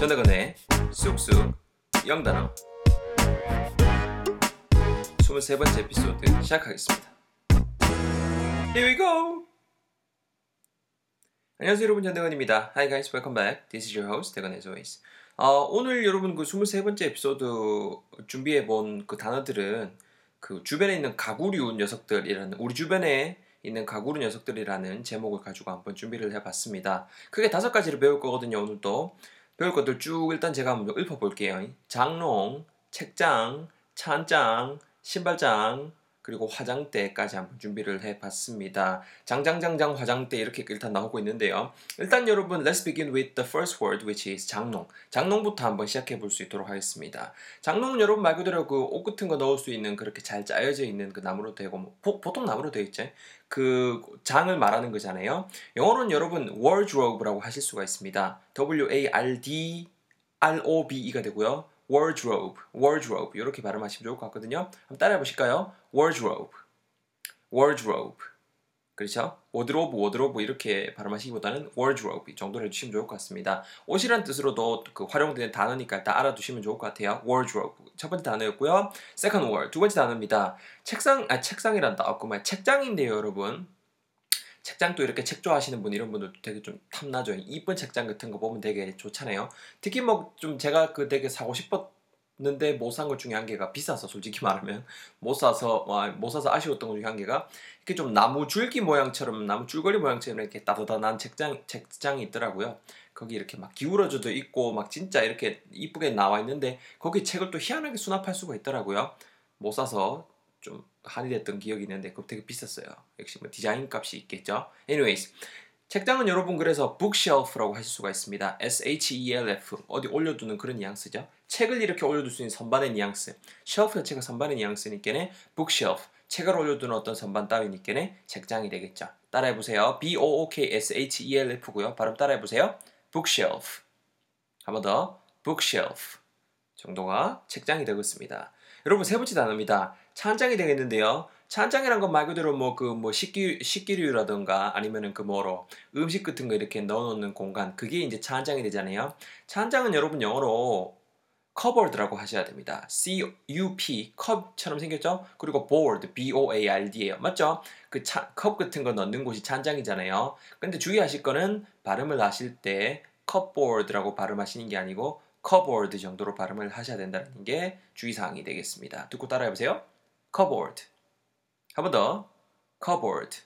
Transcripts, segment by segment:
전대건의 쑥쑥 영단어 23번째 에피소드 시작하겠습니다. Here we go! 안녕하세요 여러분 전대건입니다. Hi guys, welcome back. This is your host, 대건 as always. 어, 오늘 여러분 그 23번째 에피소드 준비해 본 그 단어들은 그 주변에 있는 가구류 녀석들이라는 우리 주변에 있는 가구류 녀석들이라는 제목을 가지고 한번 준비를 해봤습니다. 크게 다섯 가지를 배울 거거든요. 오늘도 배울 것들 쭉 일단 제가 한번 읽어볼게요. 장롱, 책장, 찬장, 신발장, 그리고 화장대까지 한번 준비를 해봤습니다. 장장장장 화장대 이렇게 일단 나오고 있는데요. 일단 여러분 let's begin with the first word which is 장롱. 장롱부터 한번 시작해 볼 수 있도록 하겠습니다. 장롱은 여러분 말 그대로 그 옷 같은 거 넣을 수 있는 그렇게 잘 짜여져 있는 그 나무로 되고 뭐, 보, 통 나무로 되어 있죠. 그 장을 말하는 거잖아요. 영어로는 여러분 wardrobe라고 하실 수가 있습니다. W A R D R O B E가 되고요. Wardrobe, wardrobe 이렇게 발음하시면 좋을 것 같거든요. 한번 따라해 보실까요? wardrobe, wardrobe 그렇죠? wardrobe, wardrobe 이렇게 발음하시기보다는 wardrobe 정도로 해주시면 좋을 것 같습니다. 옷이란 뜻으로도 그 활용되는 단어니까 일단 알아두시면 좋을 것 같아요. wardrobe 첫 번째 단어였고요. second word 두 번째 단어입니다. 책상, 아 책상이란다. 아까 말 책장인데요, 여러분. 책장도 이렇게 책 좋아하시는 분 이런 분들 되게 좀 탐나죠. 이쁜 책장 같은 거 보면 되게 좋잖아요. 특히 뭐 좀 제가 그 되게 사고 싶었는데 못 산 것 중에 한 개가 비싸서 솔직히 말하면 못 사서 못 사서 아쉬웠던 것 중에 한 개가 이렇게 좀 나무 줄기 모양처럼 나무 줄거리 모양처럼 이렇게 따뜻한 책장 책장이 있더라고요. 거기 이렇게 막 기울어져도 있고 막 진짜 이렇게 이쁘게 나와 있는데 거기 책을 또 희한하게 수납할 수가 있더라고요. 못 사서 좀 한이 됐던 기억이 있는데 그거 되게 비쌌어요. 역시 뭐 디자인 값이 있겠죠. Anyways, 책장은 여러분 그래서 bookshelf라고 하실 수가 있습니다. S-H-E-L-F 어디 올려두는 그런 뉘앙스죠. 책을 이렇게 올려둘 수 있는 선반의 뉘앙스. shelf 자체가 선반의 뉘앙스니까는 bookshelf 책을 올려두는 어떤 선반 따위니까는 책장이 되겠죠. 따라해보세요. B-O-O-K-S-H-E-L-F고요. 발음 따라해보세요. bookshelf 한번 더 bookshelf 정도가 책장이 되겠습니다. 여러분 세 번째 단어입니다. 찬장이 되겠는데요. 찬장이란 건 말 그대로 뭐 그뭐 뭐 식기 식기류라든가 아니면은 그 뭐로 음식 같은 거 이렇게 넣어놓는 공간 그게 이제 찬장이 되잖아요. 찬장은 여러분 영어로 cupboard라고 하셔야 됩니다. C U P 컵처럼 생겼죠? 그리고 board B O A R D예요. 맞죠? 그 컵 같은 거 넣는 곳이 찬장이잖아요. 근데 주의하실 거는 발음을 하실 때 cupboard라고 발음하시는 게 아니고 cupboard 정도로 발음을 하셔야 된다는 게 주의사항이 되겠습니다. 듣고 따라해 보세요. Cupboard. 한 번 더. cupboard.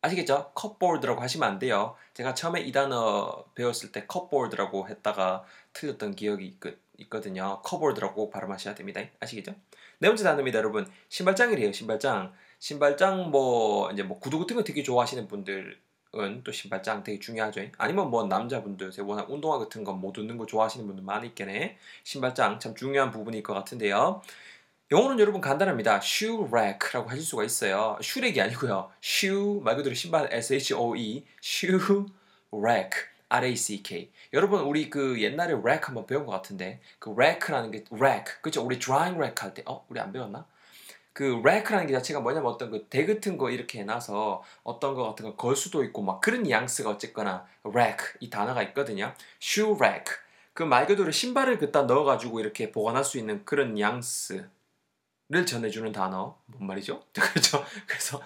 아시겠죠? cupboard라고 하시면 안 돼요. 제가 처음에 이 단어 배웠을 때 cupboard라고 했다가 틀렸던 기억이 있, 있거든요. cupboard라고 발음하셔야 됩니다. 아시겠죠? 네 번째 단어입니다, 여러분. 신발장이래요, 신발장. 신발장 뭐 이제 뭐 구두 같은 거 되게 좋아하시는 분들 또 신발장 되게 중요하죠. 아니면 뭐 남자분들 워낙 운동화 같은 거못 듣는 거 좋아하시는 분들 많이 있겠네. 신발장 참 중요한 부분일 것 같은데요. 영어는 여러분 간단합니다. shoe rack라고 하실 수가 있어요. 슈렉이 아니고요. shoe 말 그대로 신발 S H O E shoe rack R A C K. 여러분 우리 그 옛날에 rack 한번 배운 것 같은데 그 rack라는 게 rack 그죠? 우리 drying rack 할 때 어 우리 안 배웠나? 그 rack라는 게 자체가 뭐냐면 어떤 그 대 같은 거 이렇게 해놔서 어떤 거 같은 거 걸 수도 있고 막 그런 뉘앙스가 어쨌거나 rack 이 단어가 있거든요. shoe rack 그 말 그대로 신발을 그다 넣어가지고 이렇게 보관할 수 있는 그런 뉘앙스 를 전해주는 단어 뭔 말이죠? 그렇죠? 그래서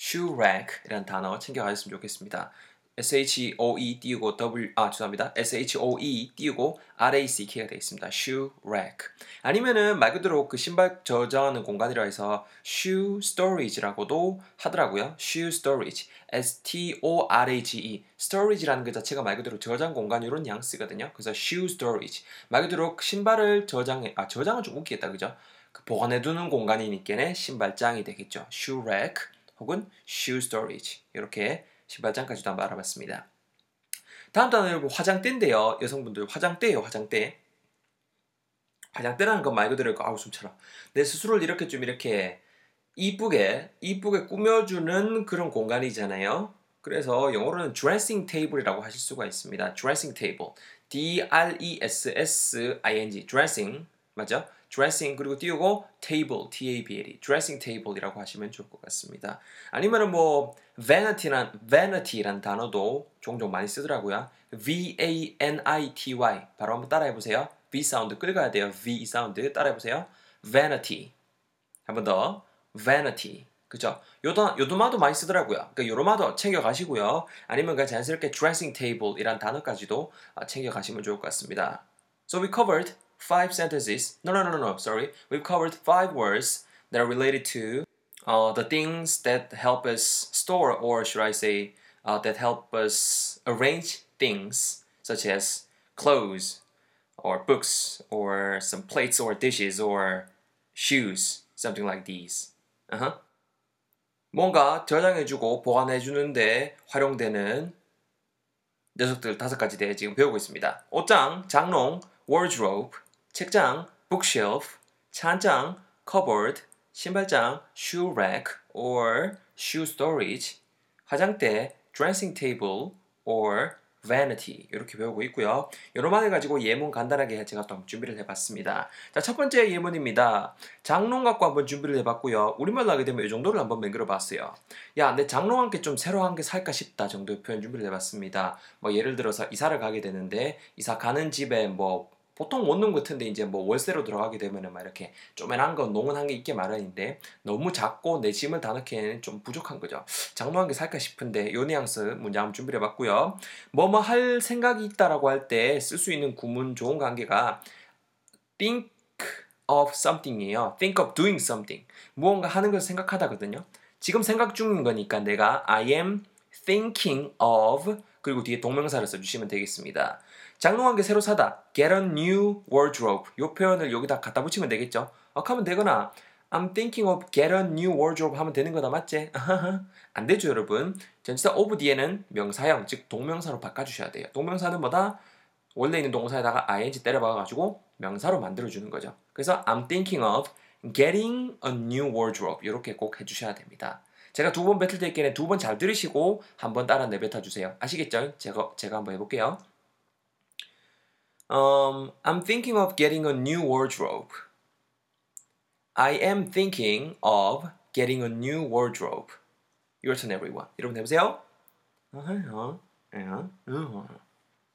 shoe rack이라는 단어 챙겨가셨으면 좋겠습니다. S-H-O-E 띄우고 W 아 죄송합니다. S-H-O-E 띄우고 R-A-C-K가 되어 있습니다. shoe rack 아니면은 말 그대로 그 신발 저장하는 공간이라 해서 shoe storage라고도 하더라고요. shoe storage S-T-O-R-A-G-E storage라는 그 자체가 말 그대로 저장 공간 이런 뉘앙스거든요. 그래서 shoe storage 말 그대로 신발을 저장해 아 저장은 좀 웃기겠다 그죠? 그 보관해 두는 공간이니까 신발장이 되겠죠. shoe rack 혹은 shoe storage 이렇게 신발장까지도 한번 알아봤습니다. 다음 단어는 화장대인데요. 여성분들 화장대예요. 화장대. 화장대라는 건 말 그대로 아우 숨차라. 내 스스로를 이렇게 좀 이렇게 이쁘게 이쁘게 꾸며주는 그런 공간이잖아요. 그래서 영어로는 dressing table이라고 하실 수가 있습니다. dressing table. D R E S S I N G dressing 맞죠? Dressing 그리고 띄우고 table, t-a-b-l-e, dressing table이라고 하시면 좋을 것 같습니다. 아니면은 뭐 vanity란 vanity란 단어도 종종 많이 쓰더라고요. v-a-n-i-t-y 바로 한번 따라해 보세요. v 사운드 끌어야 돼요. v 사운드 따라해 보세요. vanity 한 번 더 vanity 그죠? 요도, 요놈아도 많이 쓰더라고요. 그러니까 요놈아도 챙겨가시고요. 아니면 그냥 자연스럽게 dressing table이란 단어까지도 챙겨가시면 좋을 것 같습니다. So we covered five sentences. No, no, no, no, no. Sorry. We've covered five words that are related to uh, the things that help us store, or should I say, uh, that help us arrange things, such as clothes, or books, or some plates or dishes, or shoes, something like these. Uh-huh. 뭔가 저장해주고 보관해주는데 활용되는 녀석들 다섯 가지 대해 지금 배우고 있습니다. 옷장, 장롱, wardrobe, 책장, bookshelf, 찬장, cupboard, 신발장, shoe rack or shoe storage, 화장대, dressing table or vanity 이렇게 배우고 있고요. 여러만을 가지고 예문 간단하게 제가 또 준비를 해봤습니다. 자, 첫 번째 예문입니다. 장롱 갖고 한번 준비를 해봤고요. 우리말로 하게 되면 이 정도를 한번 만들어봤어요. 야, 내 장롱 한 개 좀 새로 한 개 살까 싶다 정도의 표현 준비를 해봤습니다. 뭐 예를 들어서 이사를 가게 되는데 이사 가는 집에 뭐 보통 원룸 같은데 이제 뭐 월세로 들어가게 되면은 막 이렇게 쪼매난 거 농은 한 게 있게 마련인데 너무 작고 내 짐을 다 넣기에는 좀 부족한 거죠. 장롱한 게 살까 싶은데 요 뉘앙스 문장 한번 준비해 봤고요. 뭐뭐 할 생각이 있다라고 할 때 쓸 수 있는 구문 좋은 관계가 think of something이에요. think of doing something. 무언가 하는 것을 생각하다거든요. 지금 생각 중인 거니까 내가 I am thinking of 그리고 뒤에 동명사를 써주시면 되겠습니다. 장롱 한개 새로 사다. Get a new wardrobe. 이 표현을 여기다 갖다 붙이면 되겠죠. 어, 하면 되거나 I'm thinking of get a new wardrobe 하면 되는 거다 맞지? 안 되죠 여러분. 전치사 of 뒤에는 명사형 즉 동명사로 바꿔주셔야 돼요. 동명사는 뭐다? 원래 있는 동사에다가 ing 때려박아가지고 명사로 만들어주는 거죠. 그래서 I'm thinking of getting a new wardrobe 이렇게 꼭 해주셔야 됩니다. 제가 두 번 뱉을 때에는 두번 잘 들으시고 한 번 따라 내뱉어 주세요. 아시겠죠? 제가 제가 한번 해볼게요. Um, I'm thinking of getting a new wardrobe. I am thinking of getting a new wardrobe. Your turn, everyone. 여러분 해보세요.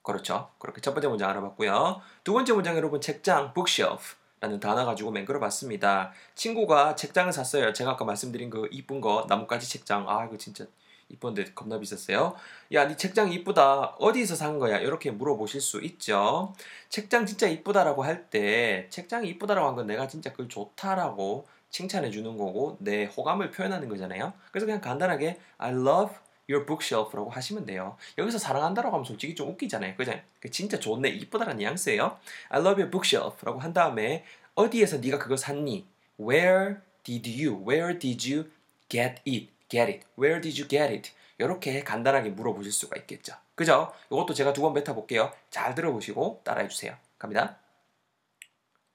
그렇죠. 그렇게 첫 번째 문장 알아봤고요. 두 번째 문장 여러분 책장, bookshelf. 라는 단어 가지고 맹글어 봤습니다. 친구가 책장을 샀어요. 제가 아까 말씀드린 그 이쁜 거 나뭇가지 책장. 아 이거 진짜 이쁜데 겁나 비쌌어요. 야, 네 책장 이쁘다. 어디서 산 거야? 이렇게 물어보실 수 있죠. 책장 진짜 이쁘다라고 할 때 책장이 이쁘다라고 한 건 내가 진짜 그걸 좋다라고 칭찬해 주는 거고 내 호감을 표현하는 거잖아요. 그래서 그냥 간단하게 I love your bookshelf라고 하시면 돼요. 여기서 사랑한다라고 하면 솔직히 좀 웃기잖아요. 그죠? 진짜 좋네, 이쁘다라는 뉘앙스예요. I love your bookshelf라고 한 다음에 어디에서 네가 그걸 샀니? Where did you? Where did you get it? Get it? Where did you get it? 이렇게 간단하게 물어보실 수가 있겠죠. 그죠? 이것도 제가 두 번 뱉어볼게요. 잘 들어보시고 따라해 주세요. 갑니다.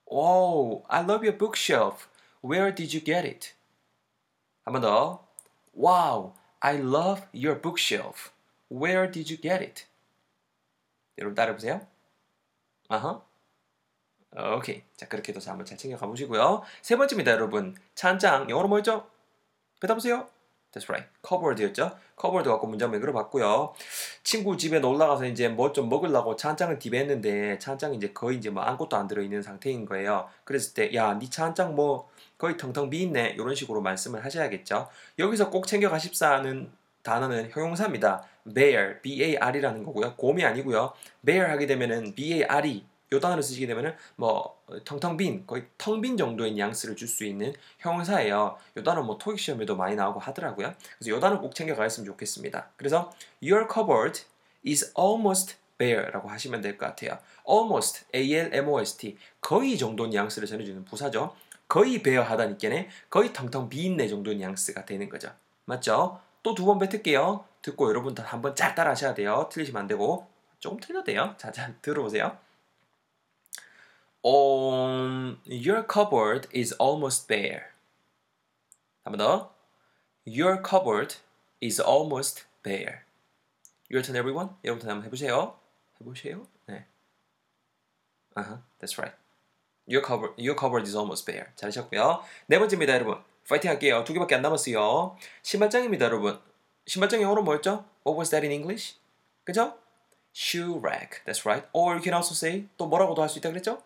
Oh, I love your bookshelf. Where did you get it? 한 번 더. Wow, I love your bookshelf. Where did you get it? 여러분 따라해보세요. 아하. 오케이. 자, 그렇게도 한번 잘 챙겨가 보시고요. 세 번째입니다, 여러분. 찬장. 영어로 뭐였죠? 뱉어보세요. That's right. cupboard였죠. cupboard 갖고 문장 만들어봤고요. 친구 집에 놀러 가서 이제 뭐 좀 먹으려고 찬장을 딥했는데 찬장이 이제 거의 이제 뭐 아무것도 안 들어있는 상태인 거예요. 그랬을 때, 야, 네 찬장 뭐 거의 텅텅 비있네. 이런 식으로 말씀을 하셔야겠죠. 여기서 꼭 챙겨 가십사는 단어는 형용사입니다. bear, b-a-r이라는 거고요. 곰이 아니고요. bear 하게 되면은 b-a-r이 요 단어를 쓰시게 되면은 뭐 텅텅 빈 거의 텅 빈 정도의 뉘앙스를 줄 수 있는 형용사예요. 요 단어 뭐 토익 시험에도 많이 나오고 하더라고요. 그래서 요 단어 꼭 챙겨 가셨으면 좋겠습니다. 그래서 your cupboard is almost bare라고 하시면 될 것 같아요. almost a-l-m-o-s-t 거의 정도 뉘앙스를 전해주는 부사죠. 거의 베어하다니까네 거의 텅텅 비인내 정도 뉘앙스가 되는 거죠. 맞죠? 또 두 번 뱉을게요. 듣고 여러분 한번 잘 따라 하셔야 돼요. 틀리시면 안 되고 조금 틀려도 돼요. 자, 자 들어보세요. Um, your cupboard is almost bare. 한번 더. Your cupboard is almost bare. Your turn, everyone. 여러분들 한번 해보세요. 해보세요. 네. Uh-huh, that's right. Your cupboard, your cupboard is almost bare. 잘하셨고요. 네 번째입니다, 여러분. 파이팅 할게요. 두 개밖에 안 남았어요. 신발장입니다, 여러분. 신발장 영어로 뭐였죠? What was that in English? 그죠? Shoe rack. That's right. Or you can also say 또 뭐라고도 할 수 있다 그랬죠?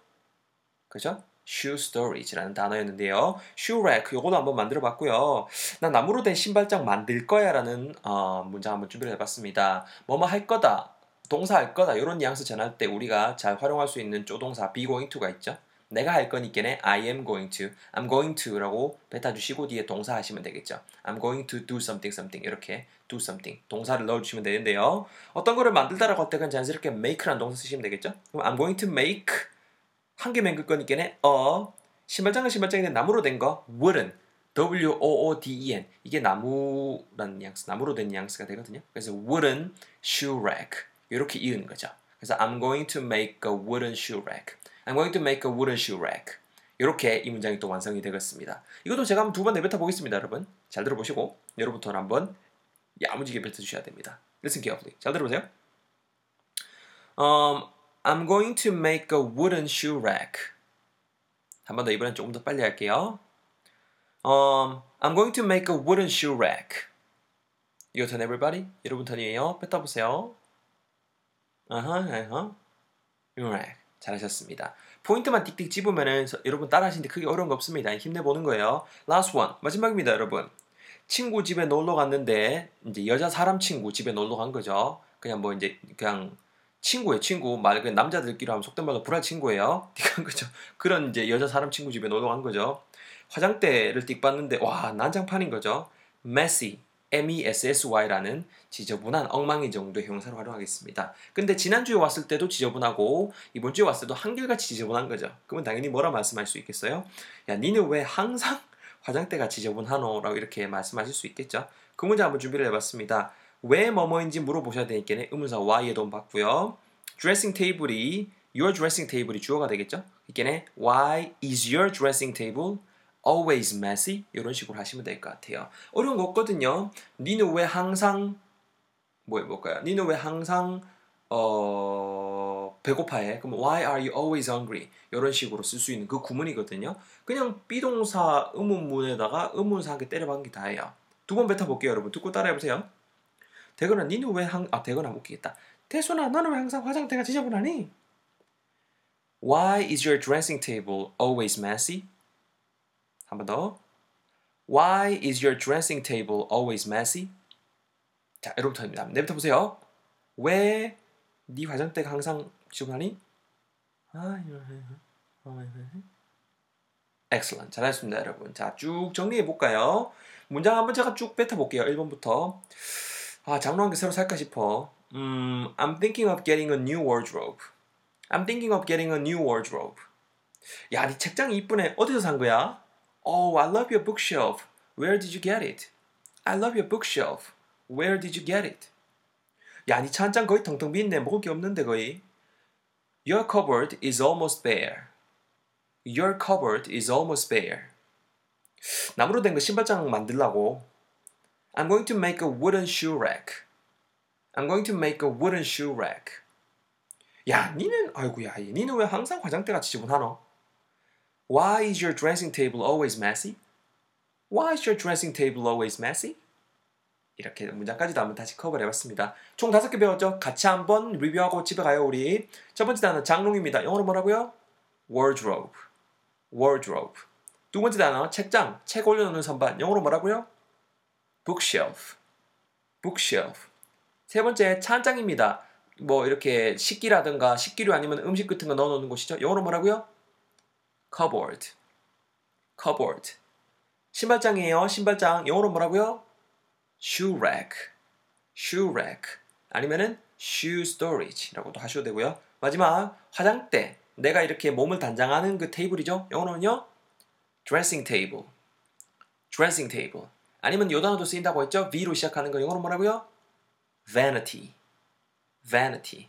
그죠? shoe storage라는 단어였는데요. shoe rack 요거도 한번 만들어 봤고요. 난 나무로 된 신발장 만들 거야라는 어, 문장 한번 준비를 해봤습니다. 뭐뭐 할 거다, 동사 할 거다 이런 뉘앙스 전할 때 우리가 잘 활용할 수 있는 조동사 be going to가 있죠. 내가 할 거니까는 I am going to, I'm going to라고 뱉어주시고 뒤에 동사 하시면 되겠죠. I'm going to do something, something 이렇게 do something 동사를 넣어주시면 되는데요. 어떤 거를 만들다라고 할 때 그냥 자연스럽게 make라는 동사 쓰시면 되겠죠. 그럼 I'm going to make 한개 맹글 거니까는 어 신발장은 신발장인데 나무로 된 거 wooden W O O D E N 이게 나무라는 뉘앙스 나무로 된 뉘앙스가 되거든요. 그래서 wooden shoe rack 이렇게 이은 거죠. 그래서 I'm going to make a wooden shoe rack. I'm going to make a wooden shoe rack. 이렇게 이 문장이 또 완성이 되겠습니다. 이것도 제가 한번 두 번 내뱉어 보겠습니다, 여러분. 잘 들어보시고 여러분부터는 한번 야무지게 뱉어 주셔야 됩니다. Listen carefully. 잘 들어보세요. Um, I'm going to make a wooden shoe rack. 한 번 더 이번엔 조금 더 빨리 할게요. Um, I'm going to make a wooden shoe rack. Your turn, everybody. 여러분 턴이에요. 뱉어보세요. 아하, 아하. rack. 잘하셨습니다. 포인트만 띡띡 집으면은 여러분 따라하시는데 크게 어려운 거 없습니다. 힘내보는 거예요. Last one. 마지막입니다, 여러분. 친구 집에 놀러 갔는데 이제 여자 사람 친구 집에 놀러 간 거죠. 그냥 뭐 이제 그냥 친구의 친구 말 그냥 남자들끼리 하면 속된 말로 불알 친구예요. 띡한 거죠. 그런 이제 여자 사람 친구 집에 놀러 간 거죠. 화장대를 띡 봤는데 와 난장판인 거죠. messy MESSY라는 지저분한 엉망이 정도의 형사로 활용하겠습니다. 근데 지난주에 왔을 때도 지저분하고 이번 주에 왔을 때도 한결같이 지저분한 거죠. 그러면 당연히 뭐라 말씀할 수 있겠어요? 야 니는 왜 항상 화장대가 지저분하노? 라고 이렇게 말씀하실 수 있겠죠. 그 문제 한번 준비를 해봤습니다. 왜 뭐뭐인지 물어보셔야 되니까 의문사 why에 돈 받고요. 드레싱 테이블이 your dressing table이 주어가 되겠죠. 이게는 why is your dressing table always messy 이런 식으로 하시면 될 것 같아요. 어려운 거 없거든요. 니는 왜 항상 뭐 해볼까요? 니는 왜 항상 어 배고파해? 그럼 why are you always hungry? 이런 식으로 쓸 수 있는 그 구문이거든요. 그냥 비동사 의문문에다가 의문사 한 개 때려박은 게 다예요. 두 번 뱉어볼게요, 여러분. 듣고 따라해보세요. 대건아, 니는 왜 항, 아, 대건아 못 끼겠다. 대순아, 너는 왜 항상 화장대가 지저분하니? Why is your dressing table always messy? 한 번 더. Why is your dressing table always messy? 자, 여러분부터입니다. 내부터 보세요. 왜 네 화장대가 항상 지저분하니? Excellent. 잘하셨습니다, 여러분. 자, 쭉 정리해 볼까요? 문장 한번 제가 쭉 뱉어 볼게요. 1번부터. 아, 장로 한개 새로 살까 싶어. 음, I'm thinking of getting a new wardrobe. I'm thinking of getting a new wardrobe. 야, 네 책장이 이쁘네. 어디서 산 거야? Oh, I love your bookshelf. Where did you get it? I love your bookshelf. Where did you get it? 야, 네 찬장 거의 텅텅 빈네. 먹을 게 없는데 거의. Your cupboard is almost bare. Your cupboard is almost bare. 나무로 된 거 신발장 만들라고. I'm going to make a wooden shoe rack. I'm going to make a wooden shoe rack. 야, 니는 아이고야, 니는 왜 항상 화장대가 지저분하노? Why is your dressing table always messy? Why is your dressing table always messy? 이렇게 문장까지도 한번 다시 커버를 해봤습니다. 총 다섯 개 배웠죠? 같이 한번 리뷰하고 집에 가요, 우리. 첫 번째 단어 장롱입니다. 영어로 뭐라고요? wardrobe. wardrobe. 두 번째 단어 책장, 책 올려놓는 선반. 영어로 뭐라고요? bookshelf. bookshelf. 세 번째 찬장입니다. 뭐 이렇게 식기라든가 식기류 아니면 음식 같은 거 넣어놓는 곳이죠. 영어로 뭐라고요? Cupboard. cupboard. 신발장이에요. 신발장. 영어로 뭐라고요? shoe rack. shoe rack. 아니면은 shoe storage라고도 하셔도 되고요. 마지막 화장대. 내가 이렇게 몸을 단장하는 그 테이블이죠. 영어로는요. dressing table. dressing table. 아니면 요 단어도 쓰인다고 했죠. V로 시작하는 거 영어로 뭐라고요? vanity. vanity.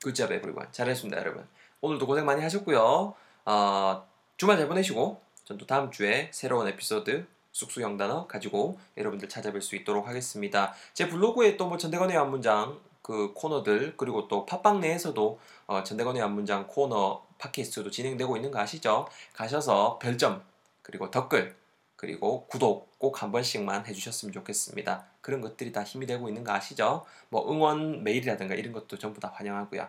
Good job everyone. 잘했습니다, 여러분. 오늘도 고생 많이 하셨고요. 어, 주말 잘 보내시고 전 또 다음 주에 새로운 에피소드 쑥쑥 영단어 가지고 여러분들 찾아뵐 수 있도록 하겠습니다. 제 블로그에 또 뭐 전대건의 한 문장 그그 코너들 그리고 또 팟빵 내에서도 어, 전대건의 안문장 코너 팟캐스트도 진행되고 있는 거 아시죠? 가셔서 별점 그리고 댓글 그리고 구독 꼭 한 번씩만 해주셨으면 좋겠습니다. 그런 것들이 다 힘이 되고 있는 거 아시죠? 뭐 응원 메일이라든가 이런 것도 전부 다 환영하고요.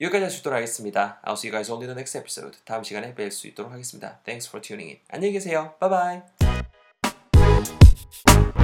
여기까지 할수 있도록 하겠습니다. I'll see you guys on the next episode. 다음 시간에 뵐 수 있도록 하겠습니다. Thanks for tuning in. 안녕히 계세요. Bye bye.